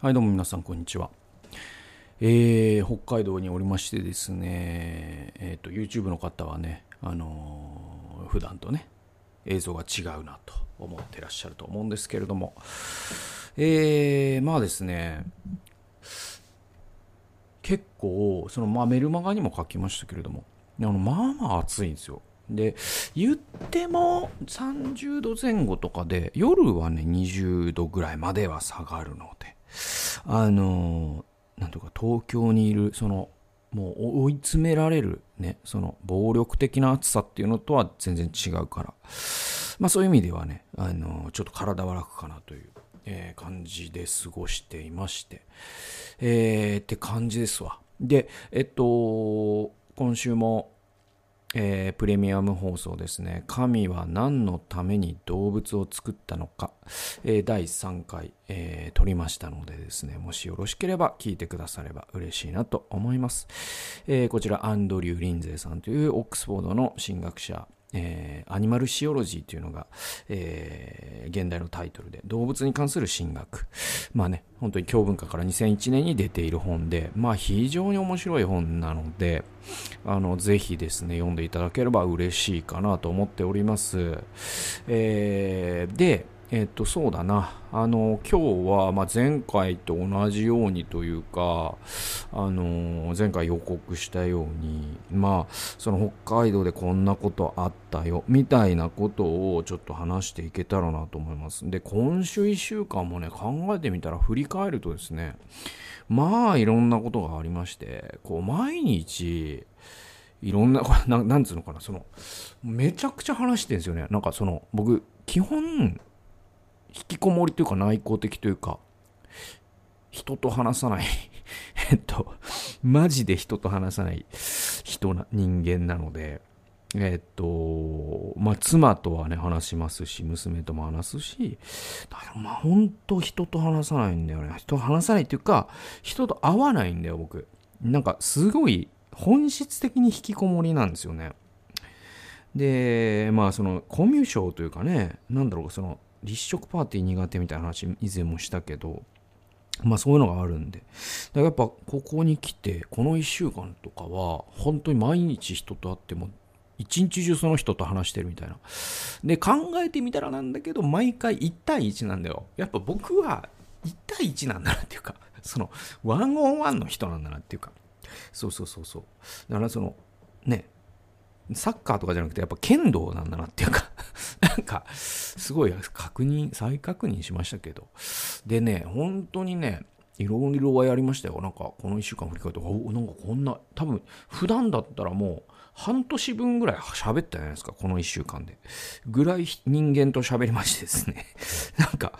はい、どうも皆さん、こんにちは。えー、北海道におりましてですね、えっ、と、YouTube の方はね、あのー普段とね、映像が違うなと思ってらっしゃると思うんですけれども、えー、まあですね、結構、その、まあ、メルマガにも書きましたけれども、あの、まあまあ暑いんですよ。で、言っても30度前後とかで、夜はね、20度ぐらいまでは下がるので、あのなんとか東京にいる、その、もう追い詰められるね、その暴力的な暑さっていうのとは全然違うから、まあそういう意味ではね、あのちょっと体は楽かなという、えー感じで過ごしていまして、えーって感じですわ。で、えっと、今週も、えープレミアム放送ですね。神は何のために動物を作ったのか、えー第3回、えー撮りましたのでですね、もしよろしければ聞いてくだされば嬉しいなと思います。えーこちら、アンドリュー・リンゼーさんというオックスフォードの進学者、えーアニマルシオロジーというのが、えー現代のタイトルで、動物に関する神学。まあね、本当に教文化から2001年に出ている本で、まあ非常に面白い本なので、あの、ぜひですね、読んでいただければ嬉しいかなと思っております。えーで、えっと、そうだな。あの、今日は、まあ、前回と同じようにというか、あの、前回予告したように、まあ、その北海道でこんなことあったよ、みたいなことをちょっと話していけたらなと思います。で、今週1週間もね、考えてみたら振り返るとですね、まあ、いろんなことがありまして、こう、毎日、いろんな、ななんつうのかな、その、めちゃくちゃ話してるんですよね。なんかその、僕、基本、引きこもりというか内向的というか、人と話さない。えっと、マジで人と話さない人な、人間なので、えっと、まあ、妻とはね、話しますし、娘とも話すし、だからまあ、本当人と話さないんだよね。人と話さないっていうか、人と会わないんだよ、僕。なんか、すごい、本質的に引きこもりなんですよね。で、まあ、その、コミュ障というかね、なんだろう、その、立食パーティー苦手みたいな話、以前もしたけど、まあそういうのがあるんで。だからやっぱここに来て、この1週間とかは、本当に毎日人と会っても、一日中その人と話してるみたいな。で、考えてみたらなんだけど、毎回1対1なんだよ。やっぱ僕は1対1なんだなっていうか、その、ワンオンワンの人なんだなっていうか。そうそうそうそう。だからその、ね、サッカーとかじゃなくてやっぱ剣道なんだなっていうか なんかすごい確認再確認しましたけど。でね本当にねいろいろはやりましたよ。なんかこの1週間振り返っておなんかこんな多分普段だったらもう半年分ぐらい喋ったじゃないですかこの1週間で。ぐらい人間と喋りましてですね。なんか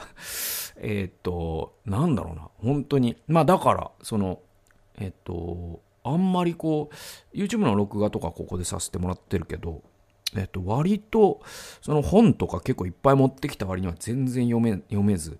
えーっとなんだろうな。本当に。まあだからそのえっとあんまりこう YouTube の録画とかここでさせてもらってるけど、えっと、割とその本とか結構いっぱい持ってきた割には全然読め読めず、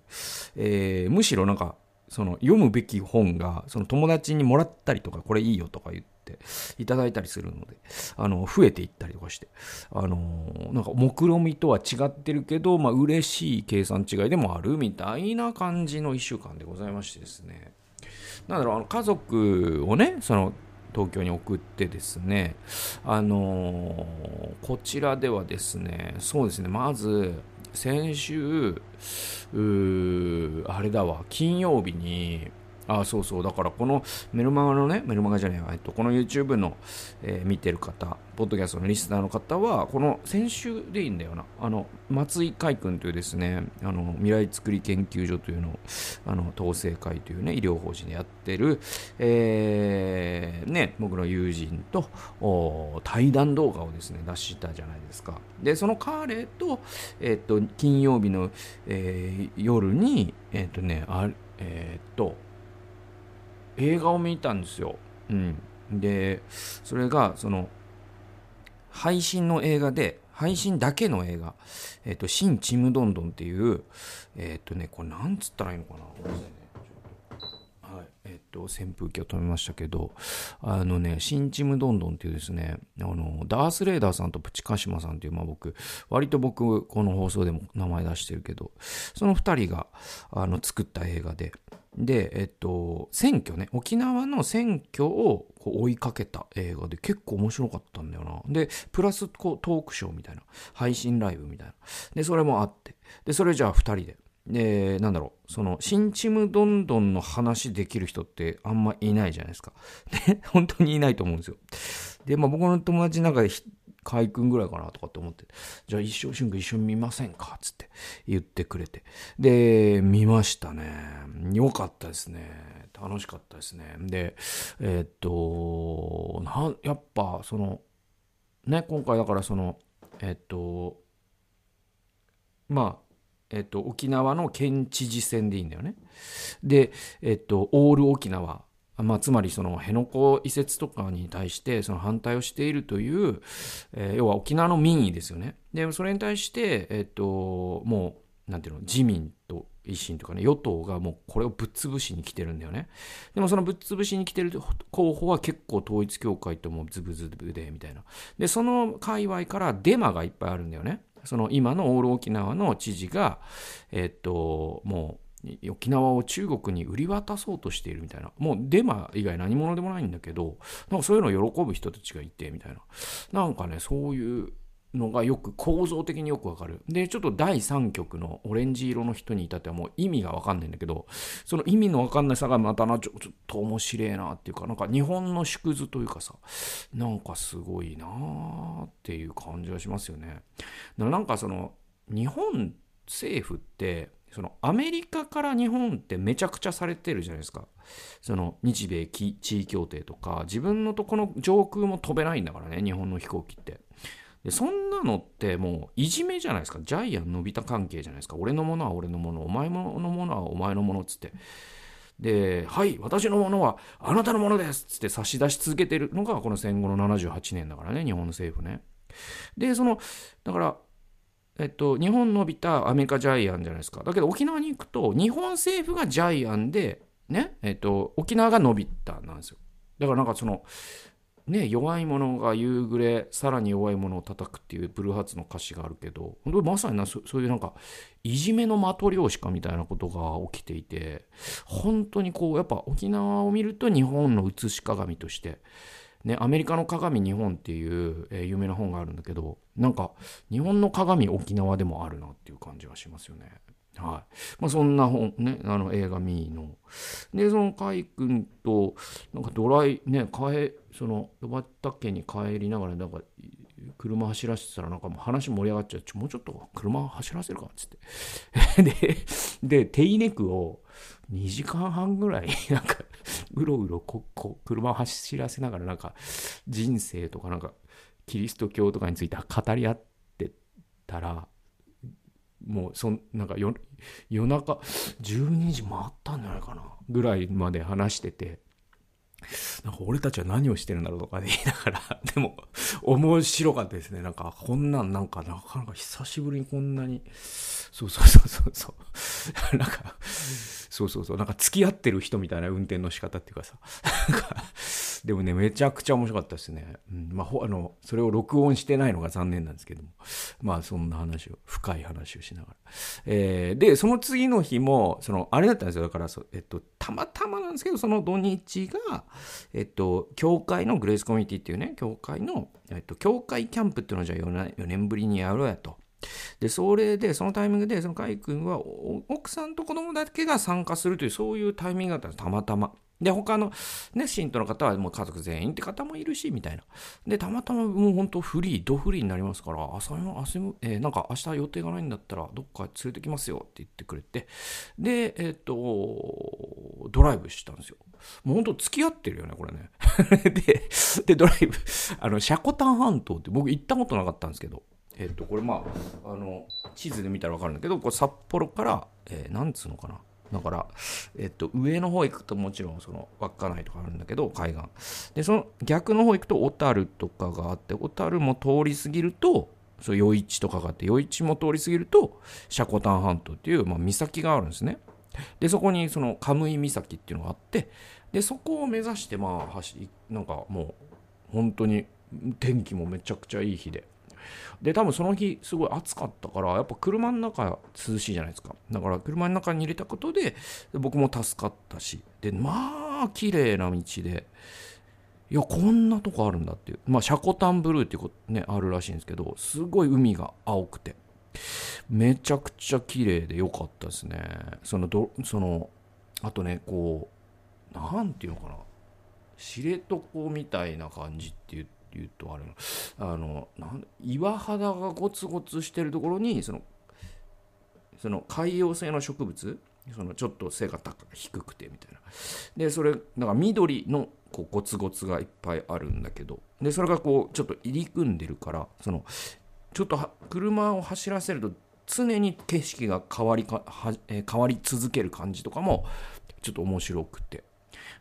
えーむしろなんかその読むべき本がその友達にもらったりとかこれいいよとか言っていただいたりするのであの増えていったりとかしてあのなんか目論みとは違ってるけど、まあ嬉しい計算違いでもあるみたいな感じの1週間でございましてですね。なんだろうあの家族をねその東京に送ってですねあのーこちらではですねそうですねまず先週あれだわ金曜日にあそうそう。だからこのメルマガのねメルマガじゃない、えっと、この YouTube の、えー見てる方ポッドキャストのリスナーの方はこの先週でいいんだよな。あの松井海君というですねあの未来づくり研究所というのをあの統制会というね医療法人でやってる、えーね僕の友人と対談動画をですね出したじゃないですか。でその彼と,、えっと金曜日の、えー夜にえっ、とねあえっ、と映画を見たんですよ。うん、でそれがその配信の映画で配信だけの映画「えっと新ちむどんどん」っていうえっ、とねこれなんつったらいいのかな？はい。えっと扇風機を止めましたけどあのね「新ちむどんどん」っていうですねあのダース・レーダーさんとプチカシマさんっていうまあ僕割と僕この放送でも名前出してるけどその2人があの作った映画でで、えっと、選挙ね、沖縄の選挙をこう追いかけた映画で結構面白かったんだよな。で、プラスこうトークショーみたいな、配信ライブみたいな。で、それもあって。で、それじゃあ2人で。で、なんだろう、その、新チムどんどんの話できる人ってあんまいないじゃないですか。ね、本当にいないと思うんですよ。で、まあ僕の友達の中で海君ぐらいかなとかって思って、じゃあ一生春君一緒に見ませんか？つって言ってくれて。で、見ましたね。よかったですね。楽しかったですね。で、えー、っと、な、やっぱその、ね、今回だからその、えー、っと、まあ、えっと、沖縄の県知事選でいいんだよね。で、えっと、オール沖縄まあ、つまりその辺野古移設とかに対してその反対をしているという、えー、要は沖縄の民意ですよね。で、それに対して、えっと、もう、なんていうの、自民と維新とかね、与党がもうこれをぶっ潰しに来てるんだよね。でもそのぶっ潰しに来てる候補は結構統一教会ともズブズブで、みたいな。で、その界隈からデマがいっぱいあるんだよね。その今のオール沖縄の知事が、えっと、もう、沖縄を中国に売り渡そうとしているみたいな。もうデマ以外何者でもないんだけど、なんかそういうのを喜ぶ人たちがいて、みたいな。なんかね、そういうのがよく構造的によくわかる。で、ちょっと第3局のオレンジ色の人に至ってはもう意味がわかんないんだけど、その意味のわかんないさがまたな、ちょっと面白いなっていうか、なんか日本の縮図というかさ、なんかすごいなーっていう感じがしますよね。なんかその、日本政府って、そのアメリカから日本ってめちゃくちゃされてるじゃないですか。その日米地位協定とか、自分のとこの上空も飛べないんだからね、日本の飛行機って。でそんなのってもういじめじゃないですか。ジャイアンのび太関係じゃないですか。俺のものは俺のもの、お前のものはお前のものっつって。で、はい、私のものはあなたのものですっつって差し出し続けてるのがこの戦後の78年だからね、日本の政府ね。で、その、だから、えっと、日本伸びたアメリカジャイアンじゃないですか。だけど沖縄に行くと、日本政府がジャイアンで、ね、えっと、沖縄が伸びたなんですよ。だからなんかその、ね、弱い者が夕暮れ、さらに弱い者を叩くっていうブルーハーツの歌詞があるけど、本当にまさになそそういうなんか、いじめのマトリョーシカみたいなことが起きていて、本当にこう、やっぱ沖縄を見ると日本の写し鏡として、ね、アメリカの鏡日本っていう、えー、有名な本があるんだけど、なんか、日本の鏡沖縄でもあるなっていう感じがしますよね。はい。まあ、そんな本、ね、あの映画見の。で、その海君と、なんかドライ、ね、帰、その、ロバッタ家に帰りながら、なんか、車走らせてたらなんかもう話盛り上がっちゃう。ちょもうちょっと車走らせるかっつって。で、で、テイネクを2時間半ぐらい、なんか、うろうろここ車を走らせながらなんか人生とかなんかキリスト教とかについて語り合ってたらもうそんなんか夜夜中12時回ったんじゃないかなぐらいまで話しててなんか俺たちは何をしてるんだろうとか言いながら、でも面白かったですね。なんかこんなんなんかなかなか久しぶりにこんなに、そうそうそうそう。なんか、そうそうそう、なんか付き合ってる人みたいな運転の仕方っていうかさ、でもね、めちゃくちゃ面白かったですね。うん、まあ、あの、それを録音してないのが残念なんですけども、まあそんな話を、深い話をしながら。えー、で、その次の日も、その、あれだったんですよ。だから、えっと、たまたまなんですけど、その土日が、えっと、教会のグレースコミュニティっていうね、教会の、えっと、教会キャンプっていうのをじゃあ 4, 4年ぶりにやろうやと。で、それで、そのタイミングで、その海君は、奥さんと子供だけが参加するという、そういうタイミングだったんです、たまたま。で、他のね、信徒の方はもう家族全員って方もいるし、みたいな。で、たまたまもう本当フリー、ドフリーになりますから、朝の、朝の、えー、なんか明日予定がないんだったら、どっか連れてきますよって言ってくれて、で、えっ、と、ドライブしたんですよ。もう本当付き合ってるよね、これね。で、で、ドライブ、あの、シャコタン半島って僕行ったことなかったんですけど、えっ、と、これまあ、あの、地図で見たらわかるんだけど、これ札幌から、えー、なんつうのかな。だから、えっと、上の方行くともちろんその稚内とかあるんだけど海岸。でその逆の方行くと小樽とかがあって小樽も通り過ぎるとそう余市とかがあって余市も通り過ぎると積丹半島っていう、まあ、岬があるんですね。でそこにそのカムイ岬っていうのがあってでそこを目指してまあ走りなんかもう本当に天気もめちゃくちゃいい日で。で多分その日すごい暑かったからやっぱ車の中涼しいじゃないですか。だから車の中に入れたことで僕も助かったし。でまあ綺麗な道でいやこんなとこあるんだっていう。まあシャコタンブルーっていうことねあるらしいんですけどすごい海が青くて。めちゃくちゃ綺麗で良かったですね。そのどそのあとねこうなんていうのかな。知床みたいな感じっていう言うとあれあの岩肌がゴツゴツしてるところにそのその海洋性の植物そのちょっと背が高低くてみたいな。でそれだから緑のこうゴツゴツがいっぱいあるんだけど。でそれがこうちょっと入り組んでるからそのちょっと車を走らせると常に景色が変わりかは、え、変わり続ける感じとかもちょっと面白くて。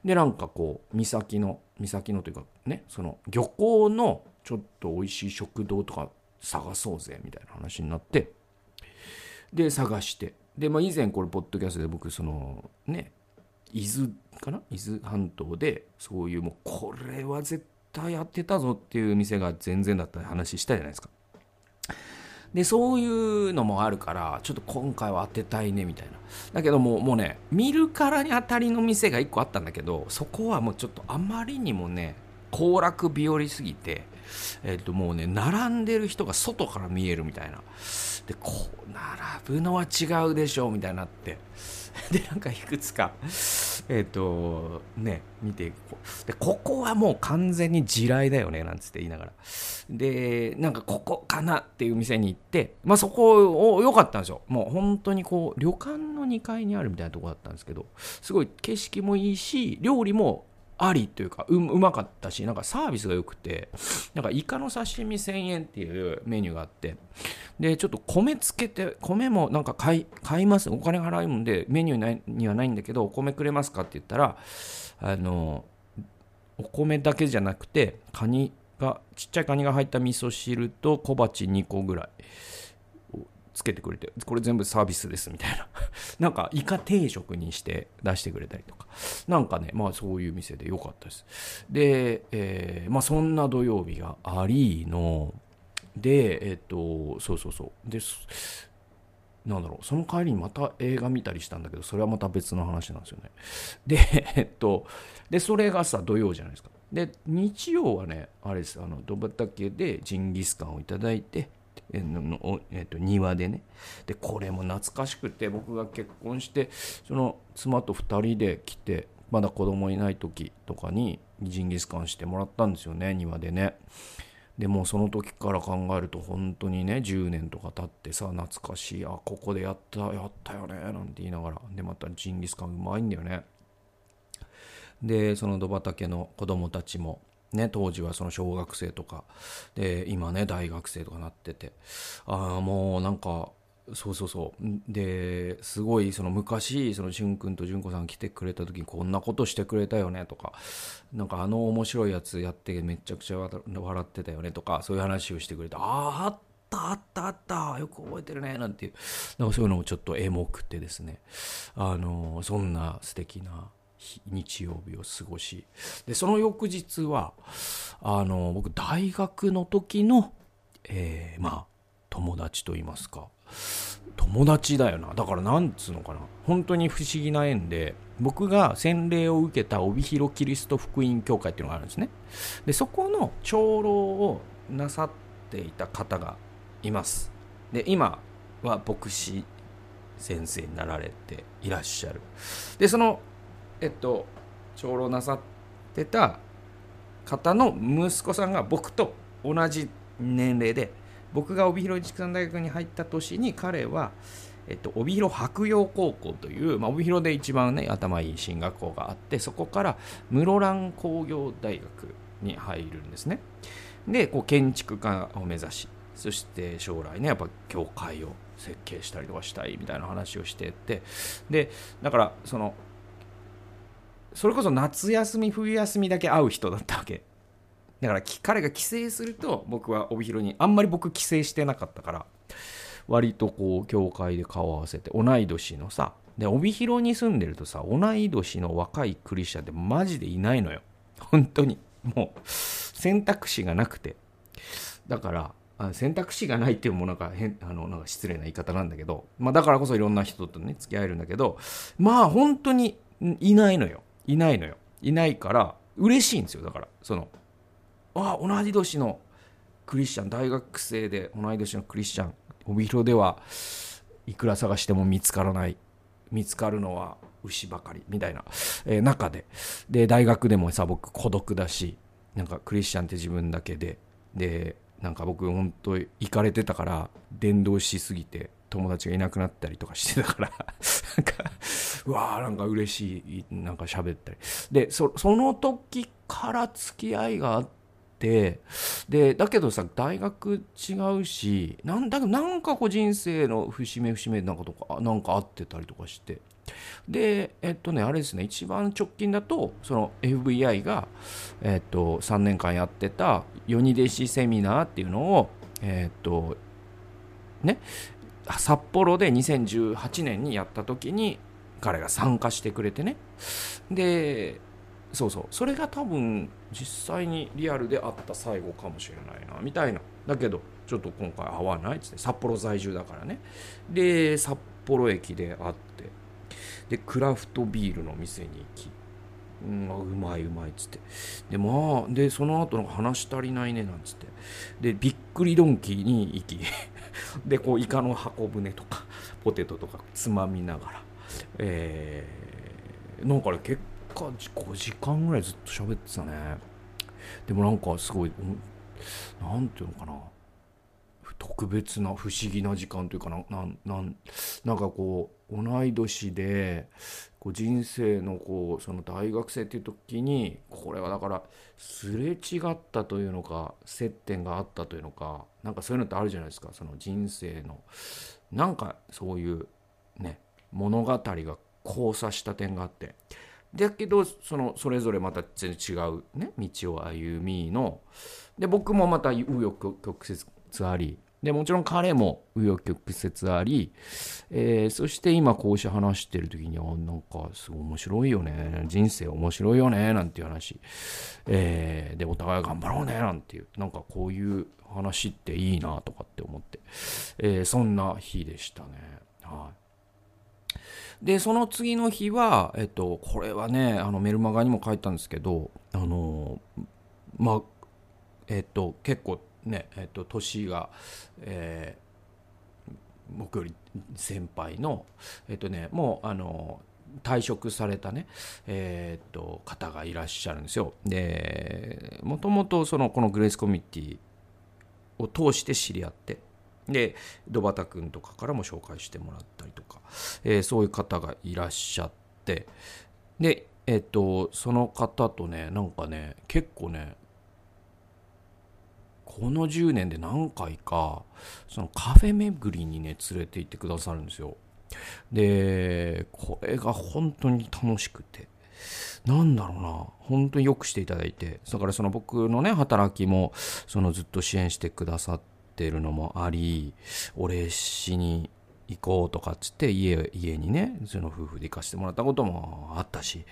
でなんかこう岬の岬のというかねその漁港のちょっと美味しい食堂とか探そうぜみたいな話になってで探してで、まあ、以前これポッドキャストで僕そのね伊豆かな？伊豆半島でそういうもうこれは絶対やってたぞっていう店が全然だった話したじゃないですか。でそういうのもあるからちょっと今回は当てたいねみたいな。だけどももうね見るからに当たりの店が1個あったんだけどそこはもうちょっとあまりにもね行楽日和すぎてえっ、ともうね並んでる人が外から見えるみたいな。でこう並ぶのは違うでしょうみたいなって。でなんかいくつかえっ、ー、とね見てでここはもう完全に地雷だよねなんつって言いながら。でなんかここかなっていう店に行ってまあそこを良かったんですよ。もう本当にこう旅館の2階にあるみたいなとこだったんですけどすごい景色もいいし料理もありというかううまかったしなんかサービスが良くてなんかイカの刺身1000円っていうメニューがあってでちょっと米つけて米もなんか買い買います。お金払うんでメニューにはないんだけどお米くれますかって言ったらあのお米だけじゃなくてカニがちっちゃいカニが入った味噌汁と小鉢2個ぐらい。つけてくれてこれ全部サービスですみたいな。なんかイカ定食にして出してくれたりとか。なんかねまあそういう店で良かったです。で、えー、まあそんな土曜日がありのでえっ、とそうそうそう。でなんだろう。その帰りにまた映画見たりしたんだけどそれはまた別の話なんですよね。で えっとでそれがさ土曜じゃないですか。で日曜はねあれです。あの戸畑でジンギスカンをいただいての、えっと、庭でね。でこれも懐かしくて僕が結婚してその妻と2人で来てまだ子供いない時とかにジンギスカンしてもらったんですよね庭でね。でもその時から考えると本当にね10年とか経ってさ懐かしいあここでやったやったよねなんて言いながら。でまたジンギスカンうまいんだよね。でその土畑の子供たちもね、当時はその小学生とかで今ね大学生とかなってて。ああもうなんかそうそうそう。ですごいその昔その俊君と純子さん来てくれた時にこんなことしてくれたよねとかなんかあの面白いやつやってめちゃくちゃ笑ってたよねとかそういう話をしてくれてあああったあったあったよく覚えてるねなんていう。なんかそういうのもちょっとエモくてですね。あのそんな素敵な日曜日を過ごしでその翌日はあの僕大学の時の、えー、まあ友達と言いますか。友達だよな。だからなんつうのかな。本当に不思議な縁で僕が洗礼を受けた帯広キリスト福音教会っていうのがあるんですね。でそこの長老をなさっていた方がいます。で今は牧師先生になられていらっしゃる。でそのえっと長老なさってた方の息子さんが僕と同じ年齢で僕が帯広畜産大学に入った年に彼は、えっと、帯広白洋高校という、まあ、帯広で一番ね頭いい進学校があってそこから室蘭工業大学に入るんですね。でこう建築家を目指しそして将来ねやっぱ教会を設計したりとかしたいみたいな話をしててでだからそのそれこそ夏休み冬休みだけ会う人だったわけ。だから彼が帰省すると僕は帯広にあんまり僕帰省してなかったから割とこう教会で顔を合わせて同い年のさで帯広に住んでるとさ同い年の若いクリスチャンってマジでいないのよ。本当に。もう選択肢がなくて。だから選択肢がないっていうもなんか変あのなんか失礼な言い方なんだけど、まあ、だからこそいろんな人とね付き合えるんだけどまあ本当にいないのよ。いないのよ。いないから嬉しいんですよ。だからそのあ同じ年のクリスチャン大学生で同い年のクリスチャン帯広ではいくら探しても見つからない見つかるのは牛ばかりみたいな、えー、中で。で大学でもさ僕孤独だしなんかクリスチャンって自分だけで。でなんか僕本当行かれてたから伝道しすぎて友達がいなくなったりとかしてたから なんかうわーなんか嬉しいなんか喋ったり。でその時から付き合いがあってでだけどさ大学違うしなんだなんかこう人生の節目節目なんかとかなんかあってたりとかして。でえっとねあれですね一番直近だとその FBI が、えっと、3年間やってた世に弟子セミナーっていうのをえっとね札幌で2018年にやった時に彼が参加してくれてね。でそうそう。それが多分実際にリアルであった最後かもしれないなみたいな。だけどちょっと今回会わないっつって札幌在住だからね。で札幌駅で会ってでクラフトビールの店に行きうん、うまいうまいっつって。でまあでその後の話足りないねなんつって。でびっくりドンキーに行き。でこうイカの箱舟とかポテトとかつまみながら。えー、なんかね結果5時間ぐらいずっと喋ってたね。でもなんかすごいなんていうのかな。特別な不思議な時間というかななんなんかこう同い年でこう人生のこうその大学生っていう時にこれはだからすれ違ったというのか接点があったというのかなんかそういうのってあるじゃないですか。その人生のなんかそういうね物語が交差した点があって。だけどそのそれぞれまた全然違う、ね、道を歩みの。で僕もまた紆余曲折ありでもちろん彼も紆余曲折あり、えー、そして今こうして話してる時にあなんかすごい面白いよね。人生面白いよねなんていう話、えー、でお互い頑張ろうねなんていう。なんかこういう話っていいなとかって思って、えー、そんな日でしたね。はい。でその次の日は、えっと、これはねあのメルマガにも書いたんですけどあのまあえっと結構ねえっと年が、えー、僕より先輩のえっとねもうあの退職されたね、えー、っと方がいらっしゃるんですよ。でもともとそのこのグレースコミュニティを通して知り合ってで土端君とかからも紹介してもらったりとか、えー、そういう方がいらっしゃってでえっとその方とねなんかね結構ねこの10年で何回かそのカフェ巡りにね連れて行ってくださるんですよ。でこれが本当に楽しくて。なんだろうな。本当によくしていただいて。だからその僕のね働きもそのずっと支援してくださってるのもありお礼しに行こうとかっつって家家にねその夫婦で行かせてもらったこともあったし。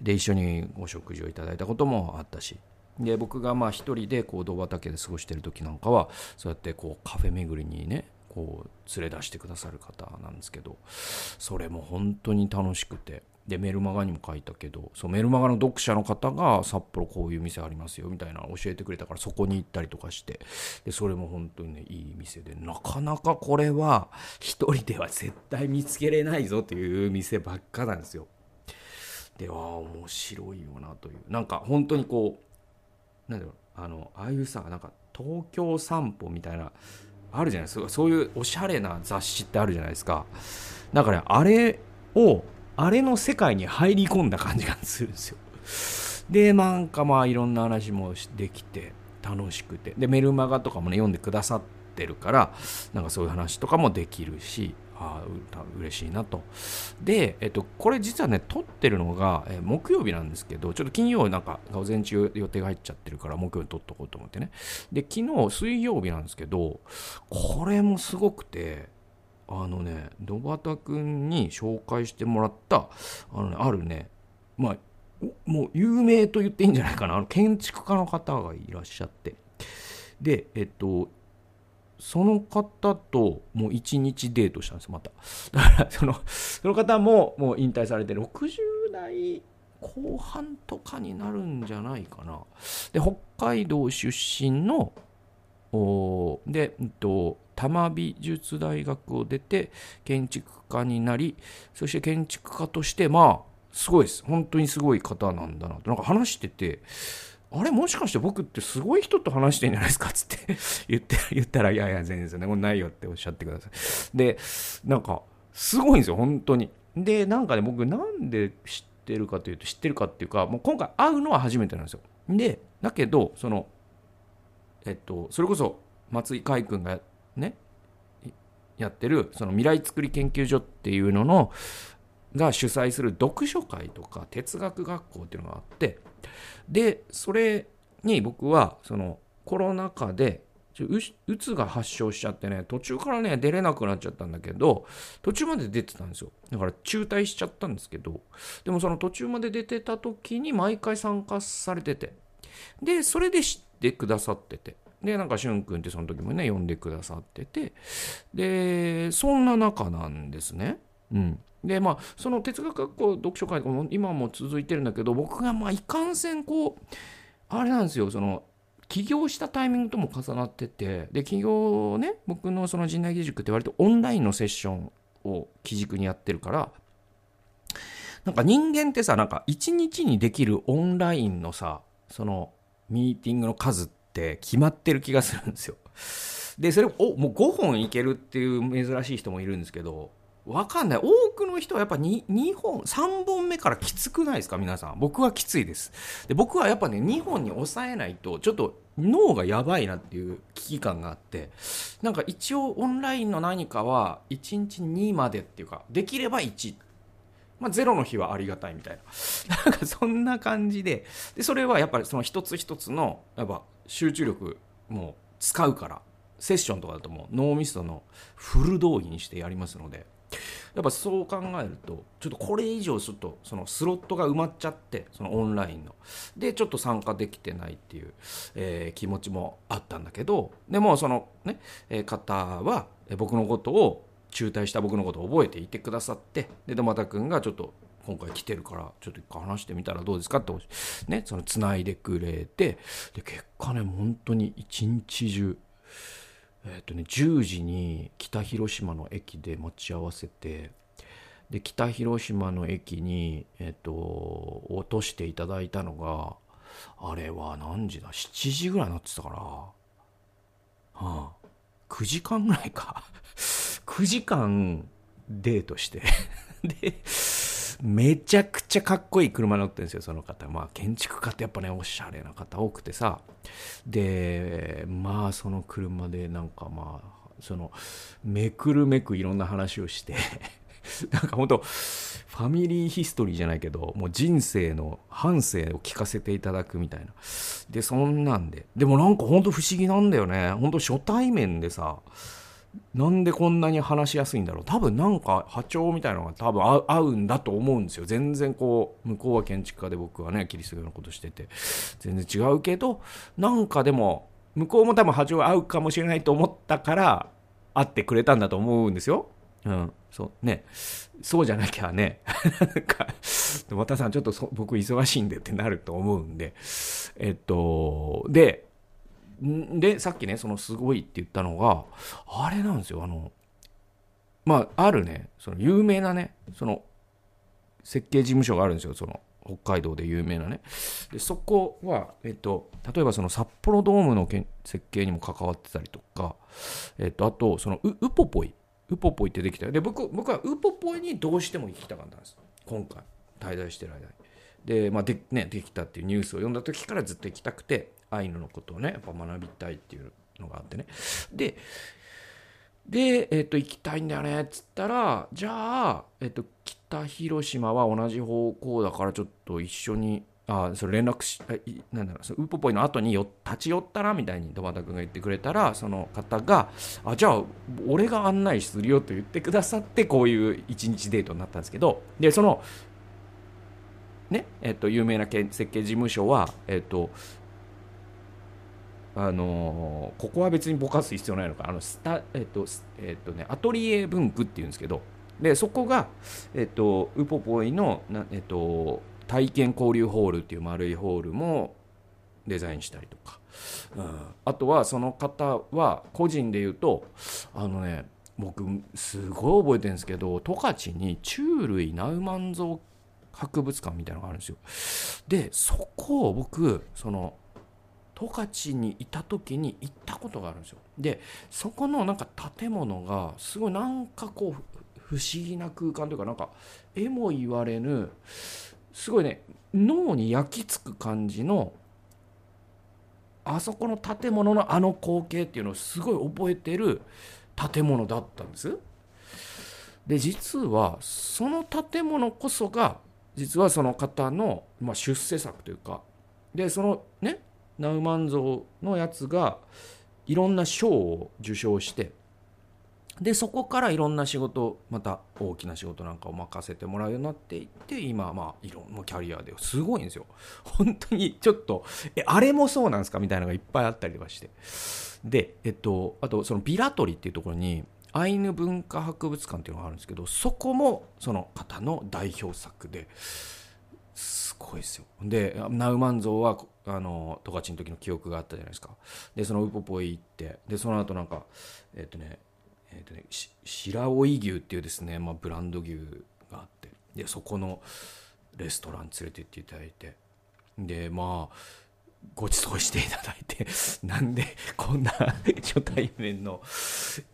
で一緒にお食事をいただいたこともあったし。で僕がまあ一人でこう道畑で過ごしてる時なんかはそうやってこうカフェ巡りにねこう連れ出してくださる方なんですけどそれも本当に楽しくてでメルマガにも書いたけどそうメルマガの読者の方が札幌こういう店ありますよみたいな教えてくれたからそこに行ったりとかしてでそれも本当にねいい店でなかなかこれは一人では絶対見つけれないぞという店ばっかなんですよ。でああ面白いよなというなんか本当にこうなんだろうあのああいうさなんか東京散歩みたいなあるじゃないですか。そういうおしゃれな雑誌ってあるじゃないですか。だから、ね、あれをあれの世界に入り込んだ感じがするんですよ。でなんかまあいろんな話もできて楽しくて。でメルマガとかもね読んでくださってるからなんかそういう話とかもできるし。ああ嬉しいなと。で、えっと、これ実はね撮ってるのが、え木曜日なんですけどちょっと金曜なんか午前中予定が入っちゃってるから木曜に撮っとこうと思ってね。で昨日水曜日なんですけどこれもすごくてあのね土端君に紹介してもらったあの、ね、あるねまあもう有名と言っていいんじゃないかな。あの建築家の方がいらっしゃって。でえっとその方ともう一日デートしたんですまた。だからそのその方ももう引退されて60代後半とかになるんじゃないかな。で北海道出身のおで、えっと、多摩美術大学を出て建築家になりそして建築家としてまあすごいです。本当にすごい方なんだなと。なんか話しててあれもしかして僕ってすごい人と話してんじゃないですか？っつって言って 言ったらいやいや全然そんなことないよっておっしゃってください。でなんかすごいんですよ本当に。でなんかね僕なんで知ってるかというと知ってるかっていうかもう今回会うのは初めてなんですよ。でだけどそのえっとそれこそ松井海君がねやってるその未来づくり研究所っていうののが主催する読書会とか哲学学校っていうのがあってでそれに僕はそのコロナ禍でうつが発症しちゃってね途中からね出れなくなっちゃったんだけど途中まで出てたんですよ。だから中退しちゃったんですけどでもその途中まで出てた時に毎回参加されてて。でそれで知ってくださってて。でなんかしゅんくんってその時もね呼んでくださってて。でそんな中なんですね。うん。でまあその哲学学校読書会とかも今も続いてるんだけど僕がまあいかんせんこうあれなんですよその起業したタイミングとも重なっててで起業ね僕のその陣内義塾って割とオンラインのセッションを基軸にやってるからなんか人間ってさなんか一日にできるオンラインのさそのミーティングの数って決まってる気がするんですよ。でそれおもう5本いけるっていう珍しい人もいるんですけどわかんない。多くの人はやっぱ 2, 2本、3本目からきつくないですか？皆さん。僕はきついです。で、僕はやっぱね、2本に抑えないと、ちょっと脳がやばいなっていう危機感があって、なんか一応オンラインの何かは、1日2までっていうか、できれば1。まあ、ゼロの日はありがたいみたいな。なんかそんな感じで、で、それはやっぱりその一つ一つの、やっぱ集中力も使うから、セッションとかだともう脳みそのフル動員してやりますので、やっぱそう考えるとちょっとこれ以上ちょっとそのスロットが埋まっちゃってそのオンラインの。でちょっと参加できてないっていう、えー、気持ちもあったんだけどでもそのね、え、方は僕のことを中退した僕のことを覚えていてくださってで土又君がちょっと今回来てるからちょっと一回話してみたらどうですかってねその繋いでくれてで結果ね本当に一日中えっ、とね10時に北広島の駅で待ち合わせてで北広島の駅に、えっ、と落としていただいたのがあれは何時だ？7時ぐらいになってたから、はあ、9時間ぐらいか。9時間デートして。でめちゃくちゃかっこいい車乗ってるんですよ、その方。まあ、建築家ってやっぱね、おしゃれな方多くてさ。で、まあ、その車でなんかまあ、その、めくるめくいろんな話をして なんか本当ファミリーヒストリーじゃないけど、もう人生の半生を聞かせていただくみたいな。で、そんなんで。でもなんか本当不思議なんだよね。本当初対面でさ、なんでこんなに話しやすいんだろう。多分なんか波長みたいなのが多分合うんだと思うんですよ。全然こう向こうは建築家で僕はねキリスト教のことしてて。全然違うけどなんかでも向こうも多分波長合うかもしれないと思ったから会ってくれたんだと思うんですよ。うん、そうね。そうじゃなきゃね。なんか「和田さんちょっと僕忙しいんで」ってなると思うんで。えっとででさっきねそのすごいって言ったのがあれなんですよあのまああるねその有名なねその設計事務所があるんですよその北海道で有名なね。でそこは、えっと、例えばその札幌ドームの設計にも関わってたりとか、えっと、あとそのウウポポイ。ウポポイってできたで僕僕はウポポイにどうしても行きたかったんです。今回滞在してる間に。で,、まあでね、できたっていうニュースを読んだ時からずっと行きたくて。アイヌのことをねやっぱ学びたいっていうのがあってね。でで、えっ、と、行きたいんだよねっつったらじゃあ、えっ、と、北広島は同じ方向だからちょっと一緒にあそれ連絡しなんだろうそウポポイの後によ立ち寄ったらみたいに土端君が言ってくれたらその方があじゃあ俺が案内するよと言ってくださってこういう一日デートになったんですけどでそのねえっと有名な設計事務所はえっとあのここは別にぼかす必要ないのか。あのスタ、えっとえっとね、アトリエ文具っていうんですけど。でそこが、えっと、ウポポイのな、えっと、体験交流ホールっていう丸いホールもデザインしたりとか、うん、あとはその方は個人で言うとあのね僕すごい覚えてるんですけど十勝に虫類ナウマンゾ博物館みたいなのがあるんですよ。でそこを僕その十勝にいた時に行ったことがあるんですよ。でそこのなんか建物がすごいなんかこう不思議な空間というかなんかえも言われぬすごいね脳に焼き付く感じのあそこの建物のあの光景っていうのをすごい覚えてる建物だったんです。で実はその建物こそが実はその方の、まあ、出世作というか。でそのねナウマンゾウのやつがいろんな賞を受賞してでそこからいろんな仕事また大きな仕事なんかを任せてもらうようになっていって今まあいろんなキャリアですごいんですよ。本当にちょっとえあれもそうなんですかみたいなのがいっぱいあったりとかして。でえっとあとそのビラトリっていうところにアイヌ文化博物館っていうのがあるんですけどそこもその方の代表作ですごいですよ。でナウマンゾウはあの十勝の時の記憶があったじゃないですか。でそのウポポイ行ってでその後なんかえっとねえーとね、白老牛っていうですね、まあ、ブランド牛があってでそこのレストラン連れて行っていただいてでまあご馳走していただいて なんでこんな初対面の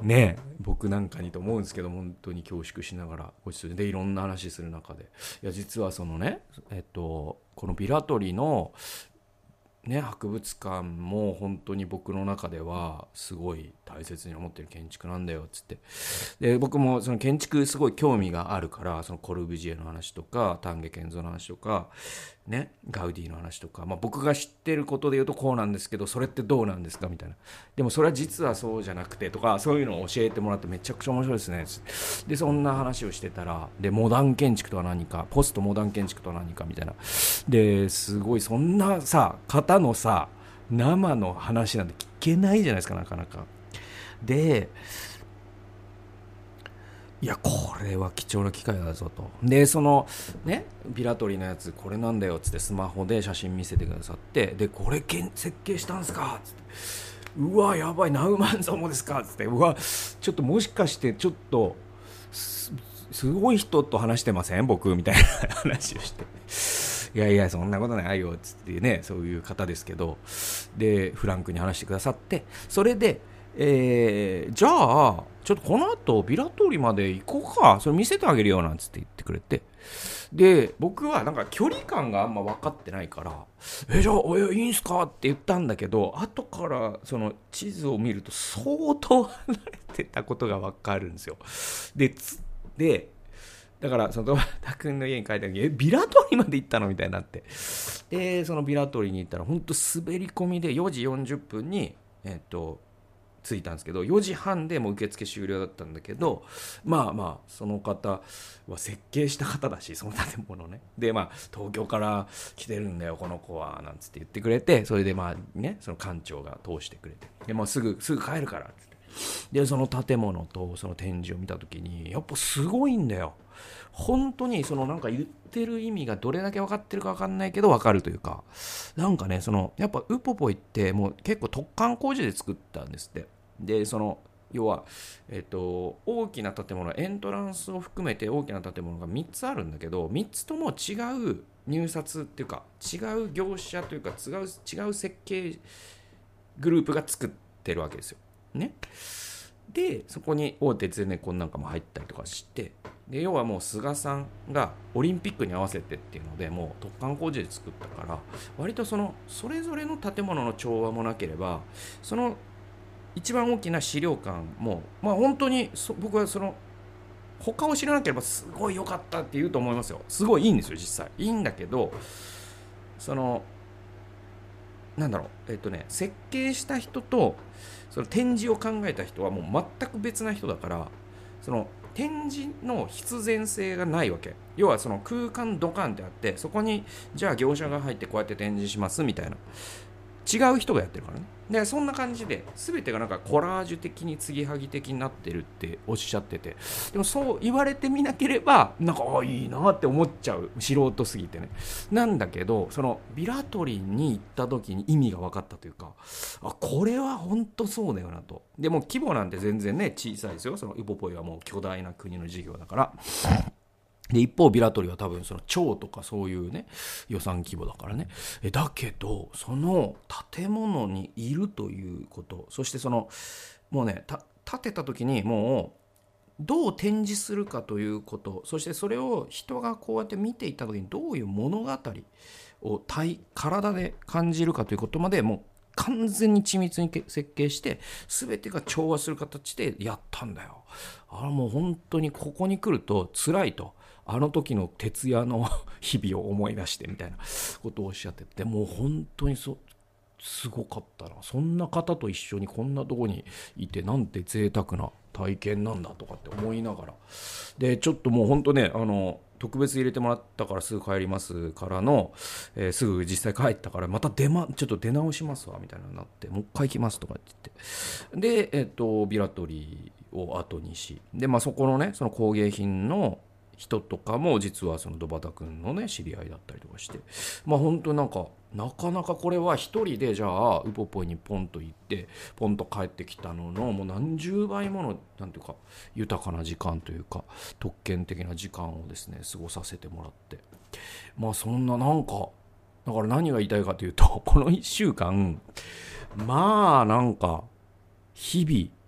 ね僕なんかにと思うんですけど本当に恐縮しながらご馳走でいろんな話する中で。いや実はそのねえっとこのビラトリのね、博物館も本当に僕の中ではすごい大切に思ってる建築なんだよっつって。で僕もその建築すごい興味があるからそのコルビジエの話とか丹下健三の話とか、ね、ガウディの話とか、まあ、僕が知ってることで言うとこうなんですけどそれってどうなんですかみたいな。でもそれは実はそうじゃなくてとかそういうのを教えてもらってめちゃくちゃ面白いですね。でそんな話をしてたらでモダン建築とは何かポストモダン建築とは何かみたいな。ですごいそんなさ方のさ生の話なんて聞けないじゃないですかなかなか。でいやこれは貴重な機会だぞと。でそのねビラトリのやつこれなんだよっつってスマホで写真見せてくださってでこれけん設計したんすか？っつって。うわやばいナウマンゾウもですか？っつって。うわちょっともしかしてちょっとすすごい人と話してません？僕みたいな 話をして。いやいやそんなことないよっつってねそういう方ですけど。でフランクに話してくださって。それでえーじゃあちょっとこの後ビラトリまで行こうか。それ見せてあげるよなんつって言ってくれて。で僕はなんか距離感があんま分かってないから「えじゃあえいいんすか?」って言ったんだけど後からその地図を見ると相当離れてたことが分かるんですよ。でつでだからその田君の家に帰った時えビラトリまで行ったのみたいになって。でそのビラトリに行ったら本当滑り込みで4時40分にえっと着いたんですけど4時半でもう受付終了だったんだけどまあまあその方は設計した方だしその建物ね。でまあ東京から来てるんだよこの子はなんつって言ってくれてそれでまあねその館長が通してくれて。でもうすぐすぐ帰るからっつって。でその建物とその展示を見た時にやっぱすごいんだよ。本当にそのなんか言ってる意味がどれだけ分かってるか分かんないけど分かるというかなんかねそのやっぱウポポイってもう結構突貫工事で作ったんですってでその要は、えっと、大きな建物エントランスを含めて大きな建物が3つあるんだけど3つとも違う入札っていうか違う業者というか違う違う設計グループが作ってるわけですよ。ね、でそこに大手ゼネコンなんかも入ったりとかしてで要はもう菅さんがオリンピックに合わせてっていうのでもう突貫工事で作ったから割とそのそれぞれの建物の調和もなければその一番大きな資料館もまあ本当に僕はその他を知らなければすごい良かったって言うと思いますよ。すごいいいんですよ実際。いいんだけどそのなんだろうえっとね設計した人とその展示を考えた人はもう全く別な人だからその展示の必然性がないわけ。要はその空間ドカンってあってそこにじゃあ業者が入ってこうやって展示しますみたいな。違う人がやってるからね。でそんな感じで全てがなんかコラージュ的に継ぎはぎ的になってるっておっしゃってて。でもそう言われてみなければなんかあいいなって思っちゃう素人すぎてね。なんだけどそのビラトリンに行った時に意味が分かったというかあこれは本当そうだよなと。でも規模なんて全然ね小さいですよ。そのウポポイはもう巨大な国の事業だから。で、一方、ビラトリは多分その町とかそういうね、予算規模だからね。えだけど、その建物にいるということ、そしてその、もうね、建てた時にもう、どう展示するかということ、そしてそれを人がこうやって見ていった時にどういう物語を体、体で感じるかということまでもう完全に緻密に設計して全てが調和する形でやったんだよ。あれもう本当にここに来ると辛いと。あの時の徹夜の 日々を思い出してみたいなことをおっしゃっててもう本当にそすごかったな。そんな方と一緒にこんなとこにいてなんて贅沢な体験なんだとかって思いながら。でちょっともう本当ねあの特別入れてもらったからすぐ帰りますからの、えー、すぐ実際帰ったからまた出まちょっと出直しますわみたいなになってもう一回行きますとかって言って。でえっ、ー、とビラトリーを後にしでまあそこのねその工芸品の人とかも実はその土端君のね知り合いだったりとかして。まあ本当なんかなかなかこれは一人でじゃあウポポイにポンと行ってポンと帰ってきたののもう何十倍ものなんていうか豊かな時間というか特権的な時間をですね過ごさせてもらって。まあそんななんかだから何が言いたいかというと この1週間まあなんか日々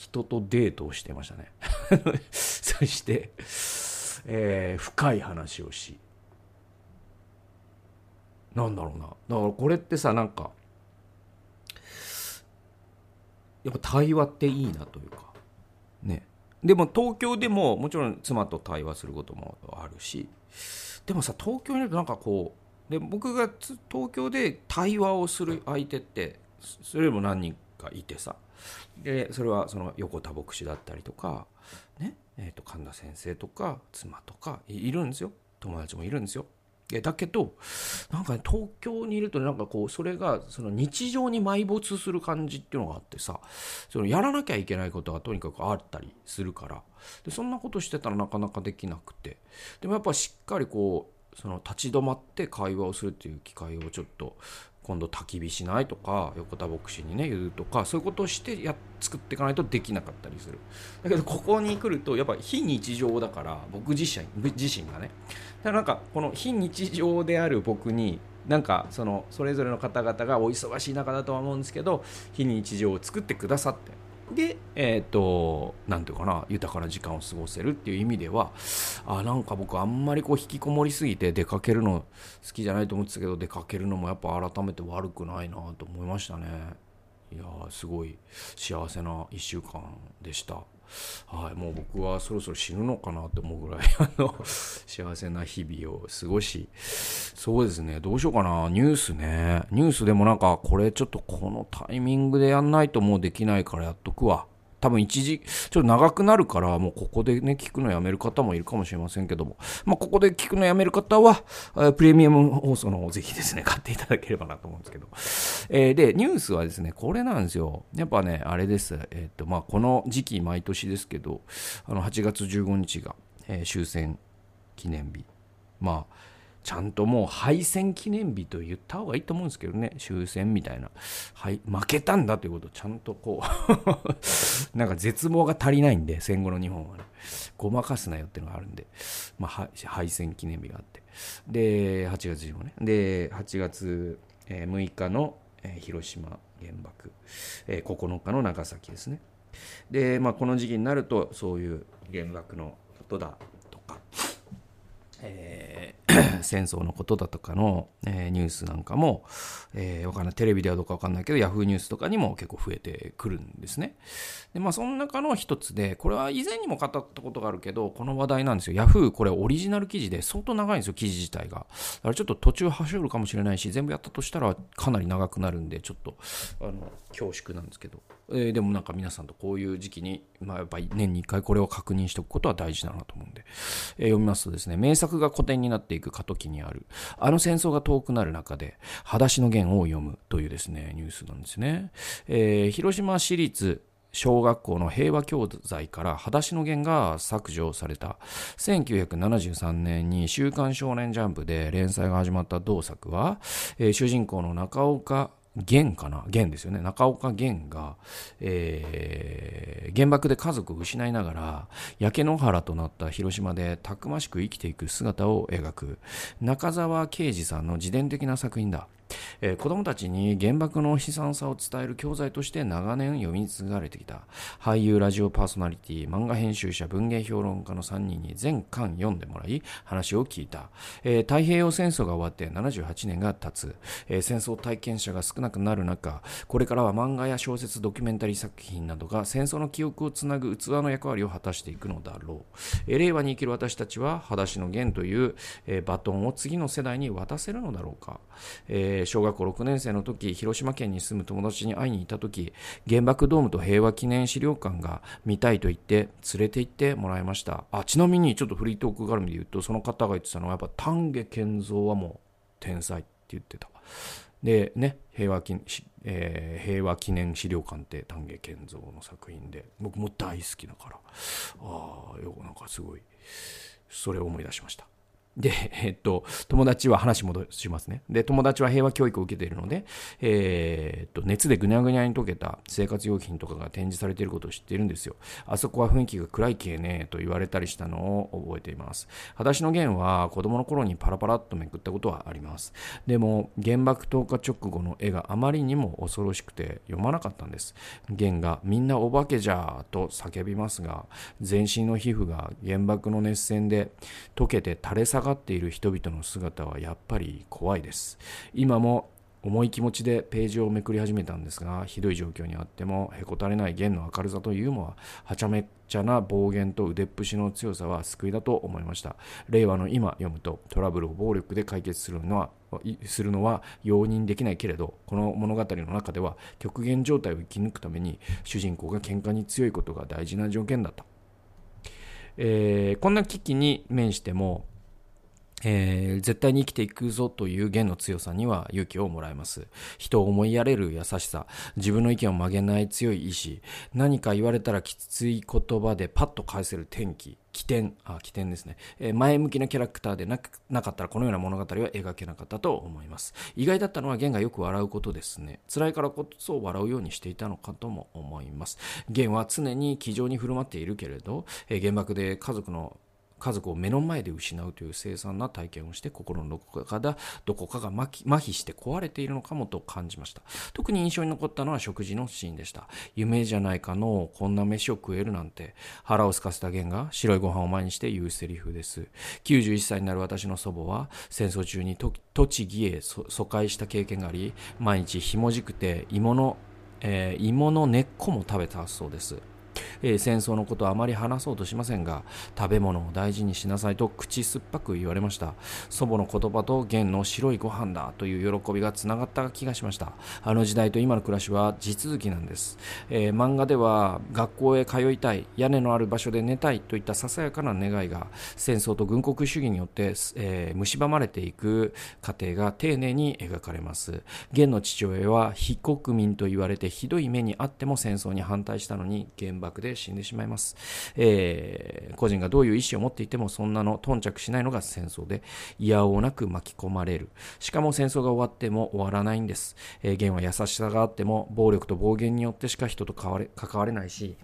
人とデートをしてましたね。そして、えー、深い話をし。なんだろうな。だからこれってさなんかやっぱ対話っていいなというか。ね。でも東京でももちろん妻と対話することもあるし。でもさ東京にいるとなんかこうで僕が東京で対話をする相手ってそれよりも何人かいてさ。でそれはその横田牧師だったりとか、ね。えー、と神田先生とか妻とかいるんですよ。友達もいるんですよ。だけどなんかね東京にいるとなんかこうそれがその日常に埋没する感じっていうのがあってさそのやらなきゃいけないことがとにかくあったりするから。でそんなことしてたらなかなかできなくて。でもやっぱしっかりこうその立ち止まって会話をするっていう機会をちょっと今度焚き火しないとか横田牧師にね言うとかそういうことをしてや作っていかないとできなかったりする。だけどここに来るとやっぱ非日常だから僕自身自身がね。だからなんかこの非日常である僕になんかそのそれぞれの方々がお忙しい中だとは思うんですけど非日常を作ってくださって。で、えっ、と、なんていうかな、豊かな時間を過ごせるっていう意味では、あ、なんか僕あんまりこう引きこもりすぎて出かけるの好きじゃないと思ってたけど、出かけるのもやっぱ改めて悪くないなと思いましたね。いやすごい幸せな1週間でした。はい、もう僕はそろそろ死ぬのかなと思うぐらいあの 幸せな日々を過ごしそうですねどうしようかなニュースね。ニュースでもなんかこれちょっとこのタイミングでやんないともうできないからやっとくわ。多分一時、ちょっと長くなるから、もうここでね、聞くのやめる方もいるかもしれませんけども、まあ、ここで聞くのやめる方は、プレミアム放送の方ぜひですね、買っていただければなと思うんですけど。えー、で、ニュースはですね、これなんですよ。やっぱね、あれです。えっ、と、まあ、この時期、毎年ですけど、あの、8月15日が、えー、終戦記念日。まあ、ちゃんともう敗戦記念日と言った方がいいと思うんですけどね。終戦みたいな、はい、負けたんだということをちゃんとこう。なんか絶望が足りないんで戦後の日本はね。ごまかすなよっていうのがあるんで、まあ、敗戦記念日があって。で8月15ね。で8月6日の広島原爆。9日の長崎ですね。で、まあ、この時期になるとそういう原爆のことだ、えー 戦争のことだとかの、えー、ニュースなんかも、えー、わかんない。テレビではどうかわかんないけど、ヤフーニュースとかにも結構増えてくるんですね。で、まあ、その中の一つで、これは以前にも語ったことがあるけど、この話題なんですよ。ヤフー、これオリジナル記事で相当長いんですよ、記事自体が。だからちょっと途中走るかもしれないし、全部やったとしたらかなり長くなるんで、ちょっと、あの、恐縮なんですけど。えー、でもなんか皆さんとこういう時期に、まあ、やっぱり年に1回これを確認しておくことは大事だなと思うんで、えー、読みますとですね、名作が古典になっていく過渡期にある、あの戦争が遠くなる中で、裸足の弦を読むというですね、ニュースなんですね。えー、広島市立小学校の平和教材から裸足の弦が削除された1973年に「週刊少年ジャンプ」で連載が始まった同作は、えー、主人公の中岡源かな？源ですよね。中岡源が、えー、原爆で家族を失いながら、焼け野原となった広島でたくましく生きていく姿を描く、中沢啓治さんの自伝的な作品だ。えー、子供たちに原爆の悲惨さを伝える教材として長年読み継がれてきた。俳優ラジオパーソナリティ漫画編集者文芸評論家の3人に全巻読んでもらい話を聞いた、えー、太平洋戦争が終わって78年が経つ、えー、戦争体験者が少なくなる中これからは漫画や小説ドキュメンタリー作品などが戦争の記憶をつなぐ器の役割を果たしていくのだろう、え令和に生きる私たちは裸足の弦という、えバトンを次の世代に渡せるのだろうか、えー、小学校6年生の時、広島県に住む友達に会いに行った時、原爆ドームと平和記念資料館が見たいと言って連れて行ってもらいました。あ、ちなみにちょっとフリートーク絡みで言うと、その方が言ってたのはやっぱ丹下健三はもう天才って言ってた。でね、平和記,、えー、平和記念資料館って丹下健三の作品で、僕も大好きだから、ああ、よなんかすごい、それを思い出しました。で、えっと、友達は話戻しますね。で、友達は平和教育を受けているので、えー、っと、熱でぐにゃぐにゃに溶けた生活用品とかが展示されていることを知っているんですよ。あそこは雰囲気が暗い系ね、と言われたりしたのを覚えています。裸足の弦は子供の頃にパラパラっとめくったことはあります。でも、原爆投下直後の絵があまりにも恐ろしくて読まなかったんです。弦がみんなお化けじゃーと叫びますが、全身の皮膚が原爆の熱線で溶けて垂れ下がっている人々の姿はやっぱり怖いです。今も重い気持ちでページをめくり始めたんですがひどい状況にあってもへこたれない弦の明るさとユーモアはちゃめっちゃな暴言と腕っぷしの強さは救いだと思いました。令和の今読むとトラブルを暴力で解決するのはするのは容認できないけれどこの物語の中では極限状態を生き抜くために主人公が喧嘩に強いことが大事な条件だった、えー、こんな危機に面してもえー、絶対に生きていくぞという弦の強さには勇気をもらえます。人を思いやれる優しさ、自分の意見を曲げない強い意志、何か言われたらきつい言葉でパッと返せる天気、起点、あ、起点ですね。えー、前向きなキャラクターでななかったらこのような物語は描けなかったと思います。意外だったのは弦がよく笑うことですね。辛いからこそ笑うようにしていたのかとも思います。弦は常に気丈に振る舞っているけれど、えー、原爆で家族の家族を目の前で失うという凄惨な体験をして心のどこかがどこかが麻痺して壊れているのかもと感じました。特に印象に残ったのは食事のシーンでした。夢じゃないかのこんな飯を食えるなんて。腹を空かせた源が白いご飯を前にして言うセリフです。91歳になる私の祖母は戦争中に栃木へ疎開した経験があり毎日ひもじくて芋のえー、芋の根っこも食べたそうです。えー、戦争のことはあまり話そうとしませんが食べ物を大事にしなさいと口酸っぱく言われました。祖母の言葉と弦の白いご飯だという喜びがつながった気がしました。あの時代と今の暮らしは地続きなんです、えー、漫画では学校へ通いたい屋根のある場所で寝たいといったささやかな願いが戦争と軍国主義によって、えー、蝕まれていく過程が丁寧に描かれます。弦の父親は非国民と言われてひどい目にあっても戦争に反対したのに原爆で死んでしまいます、えー、個人がどういう意思を持っていてもそんなの頓着しないのが戦争でいやおうなく巻き込まれる。しかも戦争が終わっても終わらないんです、えー、弦は優しさがあっても暴力と暴言によってしか人と関われないし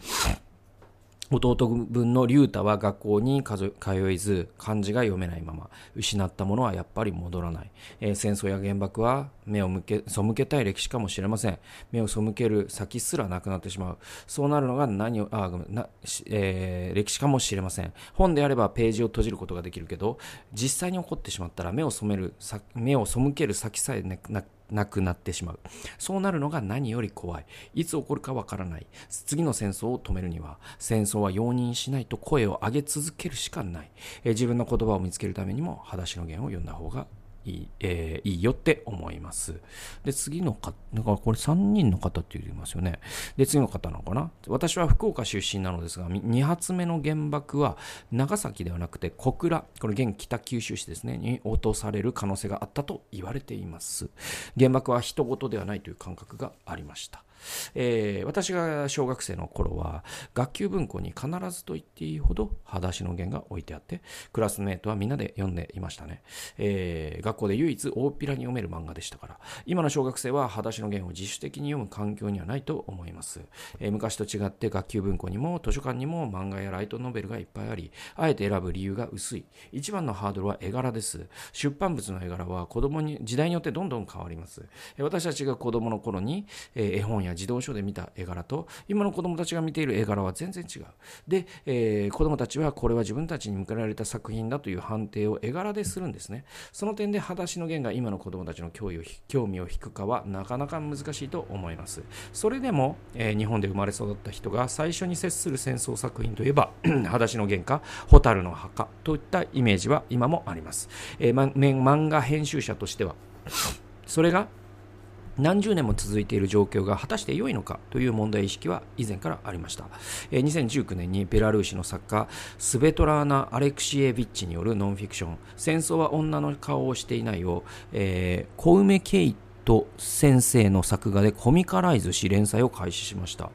弟分の竜太は学校に通えず漢字が読めないまま失ったものはやっぱり戻らない、えー、戦争や原爆は目を向け背けたい歴史かもしれません。目を背ける先すらなくなってしまう。そうなるのが何をあごめんな、えー、歴史かもしれません。本であればページを閉じることができるけど実際に起こってしまったら目を染める目を背ける先さえなくなくなってしまう。そうなるのが何より怖い。いつ起こるかわからない。次の戦争を止めるには、戦争は容認しないと声を上げ続けるしかない。え自分の言葉を見つけるためにも、裸足の弦を読んだ方がいい,、えー、いいよって思います。で、次の方、だからこれ3人の方って言いますよね。で、次の方なのかな？私は福岡出身なのですが、2発目の原爆は長崎ではなくて小倉、これ現北九州市ですね、に落とされる可能性があったと言われています。原爆は人事ではないという感覚がありました。えー、私が小学生の頃は学級文庫に必ずと言っていいほど裸足の弦が置いてあってクラスメートはみんなで読んでいましたね、えー、学校で唯一大っぴらに読める漫画でしたから今の小学生は裸足の弦を自主的に読む環境にはないと思います、えー、昔と違って学級文庫にも図書館にも漫画やライトノベルがいっぱいありあえて選ぶ理由が薄い。一番のハードルは絵柄です。出版物の絵柄は子供に時代によってどんどん変わります。私たちが子供の頃に、え絵本やや児童書で見た絵柄と今の子供たちが見ている絵柄は全然違う。で、えー、子供たちはこれは自分たちに向けられた作品だという判定を絵柄でするんですね。その点で裸足の弦が今の子供たちの興味を興味を引くかはなかなか難しいと思います。それでも、えー、日本で生まれ育った人が最初に接する戦争作品といえば 裸足の弦か蛍の墓といったイメージは今もあります、えー、ま、漫画編集者としてはそれが何十年も続いている状況が果たして良いのかという問題意識は以前からありました。2019年にベラルーシの作家スベトラーナ・アレクシエビッチによるノンフィクション「戦争は女の顔をしていないを」えー、小梅ケイト先生の作画でコミカライズし連載を開始しました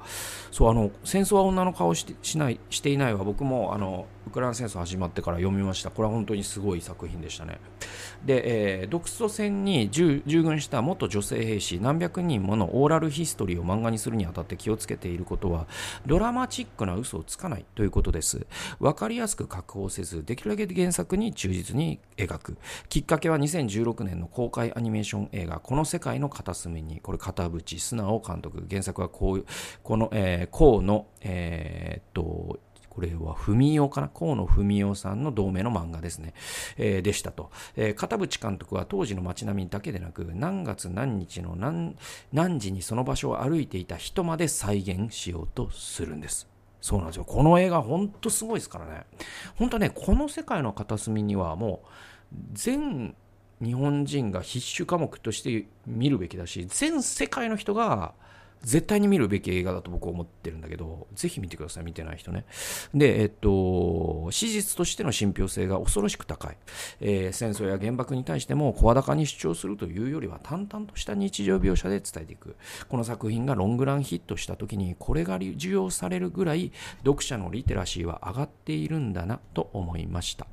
そうあの戦争は女の顔をしてしないしていないは僕もあのウクライナ戦争始まってから読みました。これは本当にすごい作品でしたね。で、えー、独ソ戦に従軍した元女性兵士何百人ものオーラルヒストリーを漫画にするにあたって気をつけていることはドラマチックな嘘をつかないということです。分かりやすく確保せずできるだけ原作に忠実に描く。きっかけは2016年の公開アニメーション映画この世界の片隅に。これ片渕素直監督原作はこうこの、えー、河野えー、っとこれは文雄かな？河野文雄さんの同名の漫画ですね、えー、でしたと、えー、片渕監督は当時の街並みだけでなく何月何日の何何時にその場所を歩いていた人まで再現しようとするんです。そうなんですよ。この映画ほんとすごいですからね。本当ねこの世界の片隅にはもう全日本人が必修科目として見るべきだし全世界の人が絶対に見るべき映画だと僕は思ってるんだけど、ぜひ見てください、見てない人ね。で、えっと、史実としての信憑性が恐ろしく高い。えー、戦争や原爆に対しても声高に主張するというよりは淡々とした日常描写で伝えていく。この作品がロングランヒットした時に、これが受容されるぐらい、読者のリテラシーは上がっているんだなと思いました。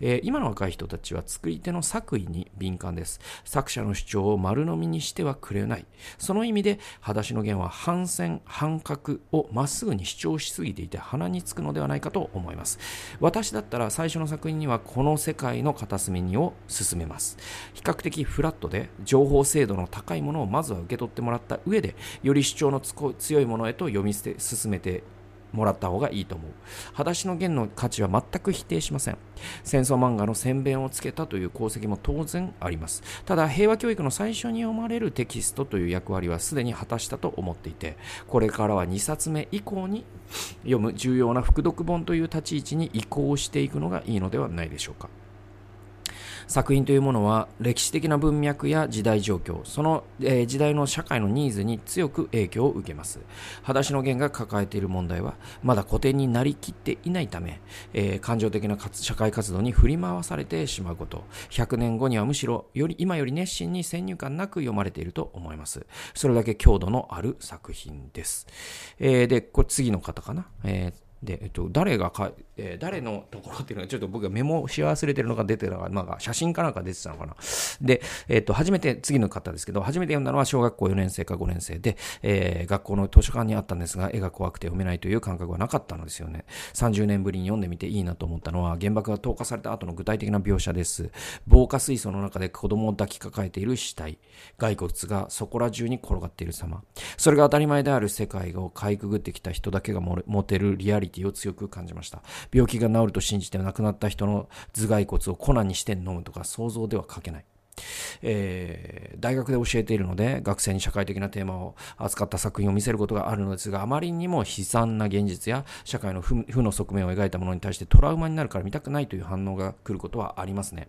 えー、今の若い人たちは作り手の作為に敏感です。作者の主張を丸飲みにしてはくれない。その意味で、裸足の弦は反戦、反角をまっすぐに主張しすぎていて鼻につくのではないかと思います。私だったら最初の作品にはこの世界の片隅にを進めます。比較的フラットで情報精度の高いものをまずは受け取ってもらった上で、より主張の強いものへと読み捨て進めてもらった方がいいと思う。裸足の弦の価値は全く否定しません。戦争漫画の宣伝をつけたという功績も当然あります。ただ、平和教育の最初に読まれるテキストという役割はすでに果たしたと思っていて、これからは2冊目以降に読む重要な副読本という立ち位置に移行していくのがいいのではないでしょうか。作品というものは歴史的な文脈や時代状況、その、えー、時代の社会のニーズに強く影響を受けます。裸足の弦が抱えている問題は、まだ古典になりきっていないため、えー、感情的な社会活動に振り回されてしまうこと、100年後にはむしろより今より熱心に先入観なく読まれていると思います。それだけ強度のある作品です。えー、で、これ次の方かな。えーで、えっと、誰がか、えー、誰のところっていうのは、ちょっと僕がメモし忘れてるのが出てたのが、まあ、写真かなんか出てたのかな。で、えっと、初めて、次の方ですけど、初めて読んだのは小学校4年生か5年生で、えー、学校の図書館にあったんですが、絵が怖くて読めないという感覚はなかったのですよね。30年ぶりに読んでみていいなと思ったのは、原爆が投下された後の具体的な描写です。防火水槽の中で子供を抱きかかえている死体、骸骨がそこら中に転がっている様。それが当たり前である世界をかいくぐってきた人だけが持てるリアリティを強く感じました。病気が治ると信じて亡くなった人の頭蓋骨を粉にして飲むとか想像では書けない。えー、大学で教えているので学生に社会的なテーマを扱った作品を見せることがあるのですがあまりにも悲惨な現実や社会の負の側面を描いたものに対してトラウマになるから見たくないという反応が来ることはありますね、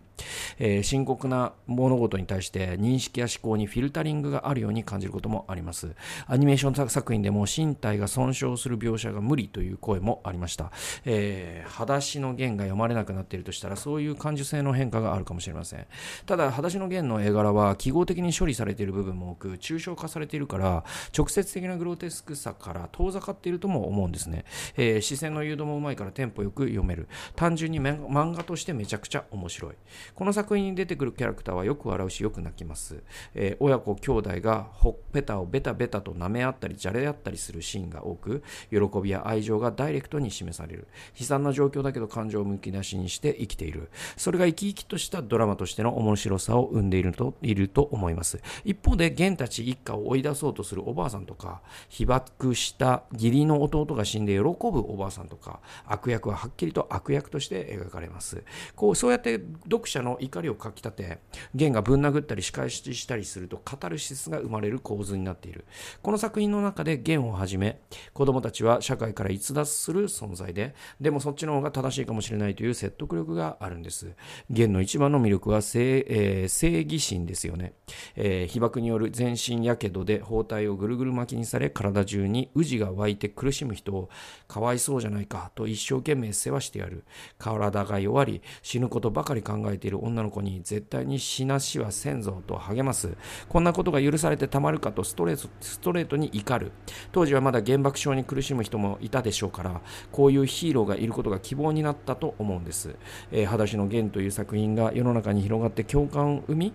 えー、深刻な物事に対して認識や思考にフィルタリングがあるように感じることもあります。アニメーション作品でも身体が損傷する描写が無理という声もありました、えー、裸足の弦が読まれなくなっているとしたらそういう感受性の変化があるかもしれません。ただ裸足の弦の絵柄は記号的に処理されている部分も多く抽象化されているから直接的なグロテスクさから遠ざかっているとも思うんですね、えー、視線の誘導もうまいからテンポよく読める。単純に漫画としてめちゃくちゃ面白い。この作品に出てくるキャラクターはよく笑うしよく泣きます、えー、親子兄弟がほっぺたをベタベタと舐め合ったりじゃれ合ったりするシーンが多く喜びや愛情がダイレクトに示される。悲惨な状況だけど感情をむき出しにして生きている。それが生き生きとしたドラマとしての面白さを生んでいるといると思います一方で玄たち一家を追い出そうとするおばあさんとか被爆した義理の弟が死んで喜ぶおばあさんとか悪役ははっきりと悪役として描かれますこうそうやって読者の怒りをかきたて玄がぶん殴ったり仕返ししたりするとカタルシスが生まれる構図になっているこの作品の中で玄をはじめ子供たちは社会から逸脱する存在ででもそっちの方が正しいかもしれないという説得力があるんです玄の一番の魅力は正,、えー、正義心ですよね、えー、被爆による全身やけどで包帯をぐるぐる巻きにされ体中に宇治が湧いて苦しむ人をかわいそうじゃないかと一生懸命世話してやる。体が弱り死ぬことばかり考えている女の子に絶対に死なしはせんぞと励ます。こんなことが許されてたまるかとストレートストレートに怒る。当時はまだ原爆症に苦しむ人もいたでしょうからこういうヒーローがいることが希望になったと思うんです、えー、裸足の弦という作品が世の中に広がって共感を生み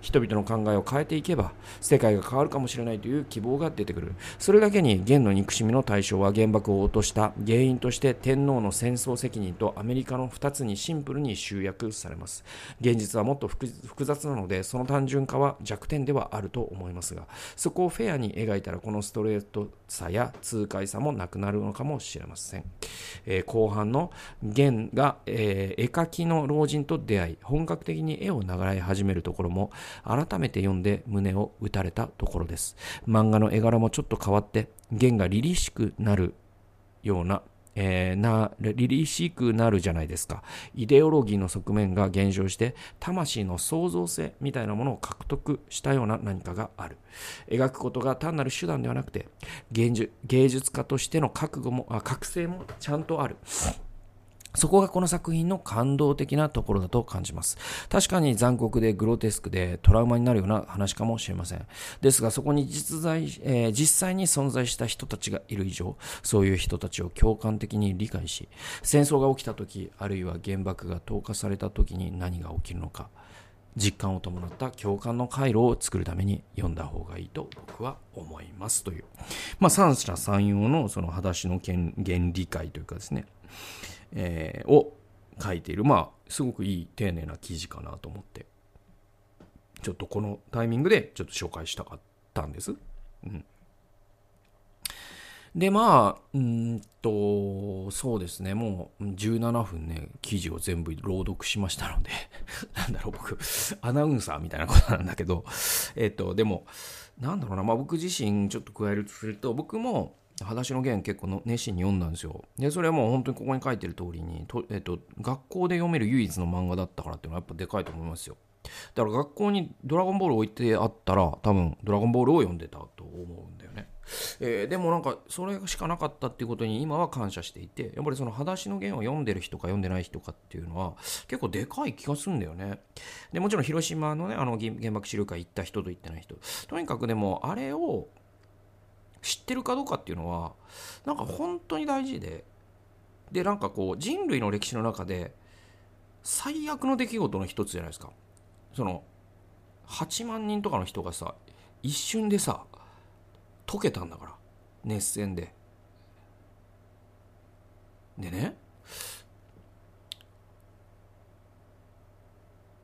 人々の考えを変えていけば世界が変わるかもしれないという希望が出てくる。それだけに元の憎しみの対象は原爆を落とした原因として天皇の戦争責任とアメリカの2つにシンプルに集約されます。現実はもっと複雑なのでその単純化は弱点ではあると思いますがそこをフェアに描いたらこのストレートさや痛快さもなくなるのかもしれません、えー、後半の元が、えー、絵描きの老人と出会い本格的に絵を習い始めるところも改めて読んで胸を打たれたところです。漫画の絵柄もちょっと変わって、弦が凛々しくなるようなえー、な、凛々しくなるじゃないですか。イデオロギーの側面が減少して、魂の創造性みたいなものを獲得したような何かがある。描くことが単なる手段ではなくて、芸術家としての覚悟も、あ覚醒もちゃんとある。そこがこの作品の感動的なところだと感じます。確かに残酷でグロテスクでトラウマになるような話かもしれません。ですがそこに実在、えー、実際に存在した人たちがいる以上、そういう人たちを共感的に理解し、戦争が起きた時、あるいは原爆が投下された時に何が起きるのか、実感を伴った共感の回路を作るために読んだ方がいいと僕は思いますという、まあ、三者三様のその裸足の原理解というかですね、えー、を書いている、まあ、すごくいい丁寧な記事かなと思って、ちょっとこのタイミングでちょっと紹介したかったんです。うん。で、まあ、うんと、そうですね、もう17分ね、記事を全部朗読しましたので なんだろう、僕、アナウンサーみたいなことなんだけど、えっと、でも、なんだろうな、まあ僕自身ちょっと加えるとすると、僕も、裸足の弦結構の熱心に読んだんですよ。で、それはもう本当にここに書いてる通りに、とえっと、学校で読める唯一の漫画だったからっていうのはやっぱでかいと思いますよ。だから学校にドラゴンボール置いてあったら、多分ドラゴンボールを読んでたと思うんだよね。えー、でもなんか、それしかなかったっていうことに今は感謝していて、やっぱりその裸足の弦を読んでる人か読んでない人かっていうのは結構でかい気がするんだよね。で、もちろん広島のね、あの原爆資料館行った人と行ってない人。とにかくでも、あれを知ってるかどうかっていうのはなんか本当に大事で。でなんかこう人類の歴史の中で最悪の出来事の一つじゃないですか。その8万人とかの人がさ一瞬でさ溶けたんだから。熱戦で。でね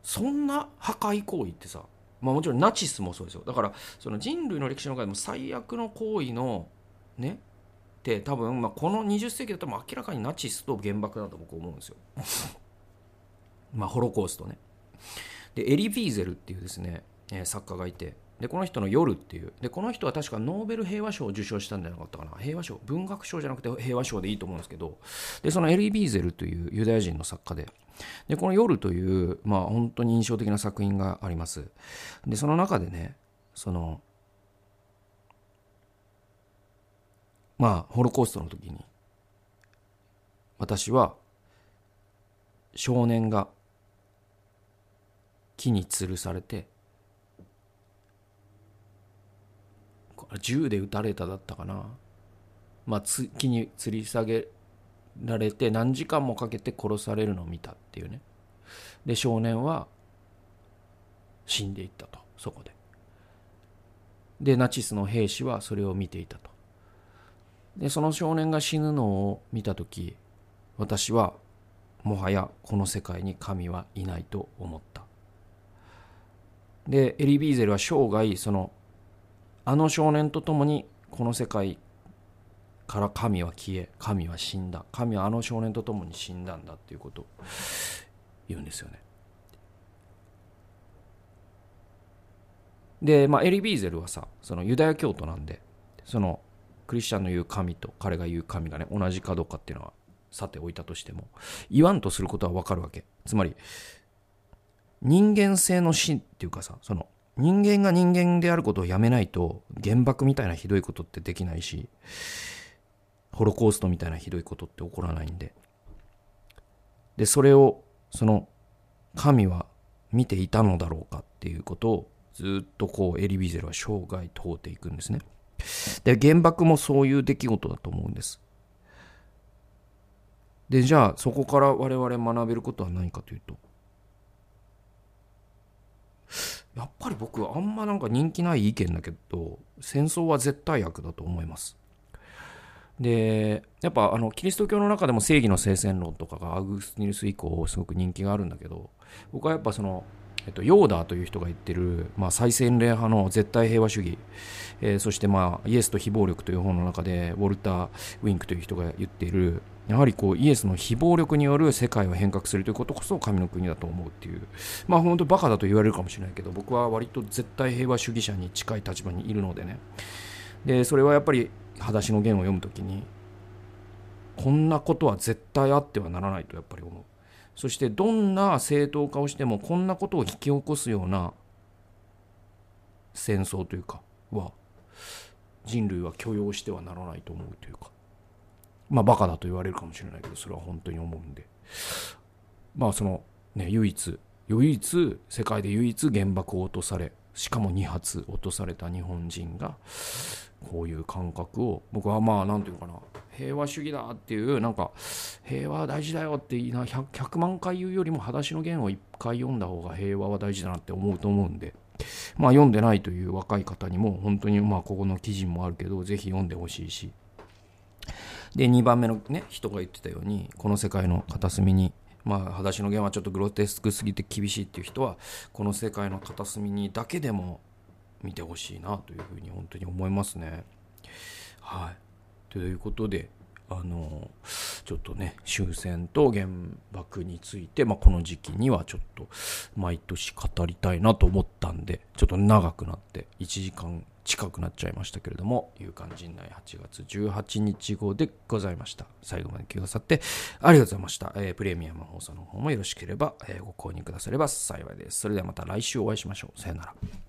そんな破壊行為ってさまあ、もちろんナチスもそうですよ。だからその人類の歴史の中でも最悪の行為のねって多分、まあ、この20世紀だと明らかにナチスと原爆だと僕思うんですよ。まあホロコーストね。でエリ・ビーゼルっていうですね、作家がいて。でこの人の「夜」っていう。でこの人は確かノーベル平和賞を受賞したんじゃなかったかな。平和賞。文学賞じゃなくて平和賞でいいと思うんですけど。でそのエリー・ビーゼルというユダヤ人の作家で。でこの「夜」というまあ本当に印象的な作品があります。でその中でねそのまあホロコーストの時に私は少年が木に吊るされてこれ銃で撃たれただったかな。まあつ木に吊り下げられて何時間もかけて殺されるのを見たっていうね。で少年は死んでいったとそこで。でナチスの兵士はそれを見ていたと。でその少年が死ぬのを見た時私はもはやこの世界に神はいないと思った。でエリ・ビーゼルは生涯そのあの少年と共にこの世界から神は消え神は死んだ。神はあの少年と共に死んだんだっていうことを言うんですよね。で、まあ、エリ・ビーゼルはさそのユダヤ教徒なんでそのクリスチャンの言う神と彼が言う神がね同じかどうかっていうのはさておいたとしても言わんとすることは分かるわけ。つまり人間性の死っていうかさその人間が人間であることをやめないと原爆みたいなひどいことってできないしホロコーストみたいなひどいことって起こらないんで。でそれをその神は見ていたのだろうかっていうことをずっとこうエリ・ビゼルは生涯問うていくんですね。で原爆もそういう出来事だと思うんです。でじゃあそこから我々学べることは何かというと。やっぱり僕あんまなんか人気ない意見だけど戦争は絶対悪だと思います。でやっぱあのキリスト教の中でも正義の聖戦論とかがアグスティヌス以降すごく人気があるんだけど僕はやっぱそのえっと、ヨーダーという人が言ってる、まあ、最先霊派の絶対平和主義、えー、そして、まあ、イエスと非暴力という本の中でウォルター・ウィンクという人が言っている。やはりこうイエスの非暴力による世界を変革するということこそ神の国だと思うっていう。まあ本当バカだと言われるかもしれないけど僕は割と絶対平和主義者に近い立場にいるのでね。でそれはやっぱり「裸足の弦」を読むときにこんなことは絶対あってはならないとやっぱり思う。そしてどんな正当化をしてもこんなことを引き起こすような戦争というかは人類は許容してはならないと思うというか。まあバカだと言われるかもしれないけどそれは本当に思うんで。まあそのね唯一唯一世界で唯一原爆を落とされしかも2発落とされた日本人がこういう感覚を僕はまあ何て言うかな。平和主義だっていうなんか平和は大事だよっていいな 100, 100万回言うよりも「裸足の弦」を1回読んだ方が平和は大事だなって思うと思うんで。まあ読んでないという若い方にも本当にまあここの記事もあるけどぜひ読んでほしいし。で2番目のね人が言ってたようにこの世界の片隅にまあ裸足の弦はちょっとグロテスクすぎて厳しいっていう人はこの世界の片隅にだけでも見てほしいなというふうに本当に思いますね。はい。ということであのちょっとね終戦と原爆について、まあ、この時期にはちょっと毎年語りたいなと思ったんでちょっと長くなって1時間近くなっちゃいましたけれども勇敢陣内8月18日号でございました。最後まで聞きくださってありがとうございました、えー、プレミアム放送の方もよろしければ、えー、ご購入くだされば幸いです。それではまた来週お会いしましょう。さよなら。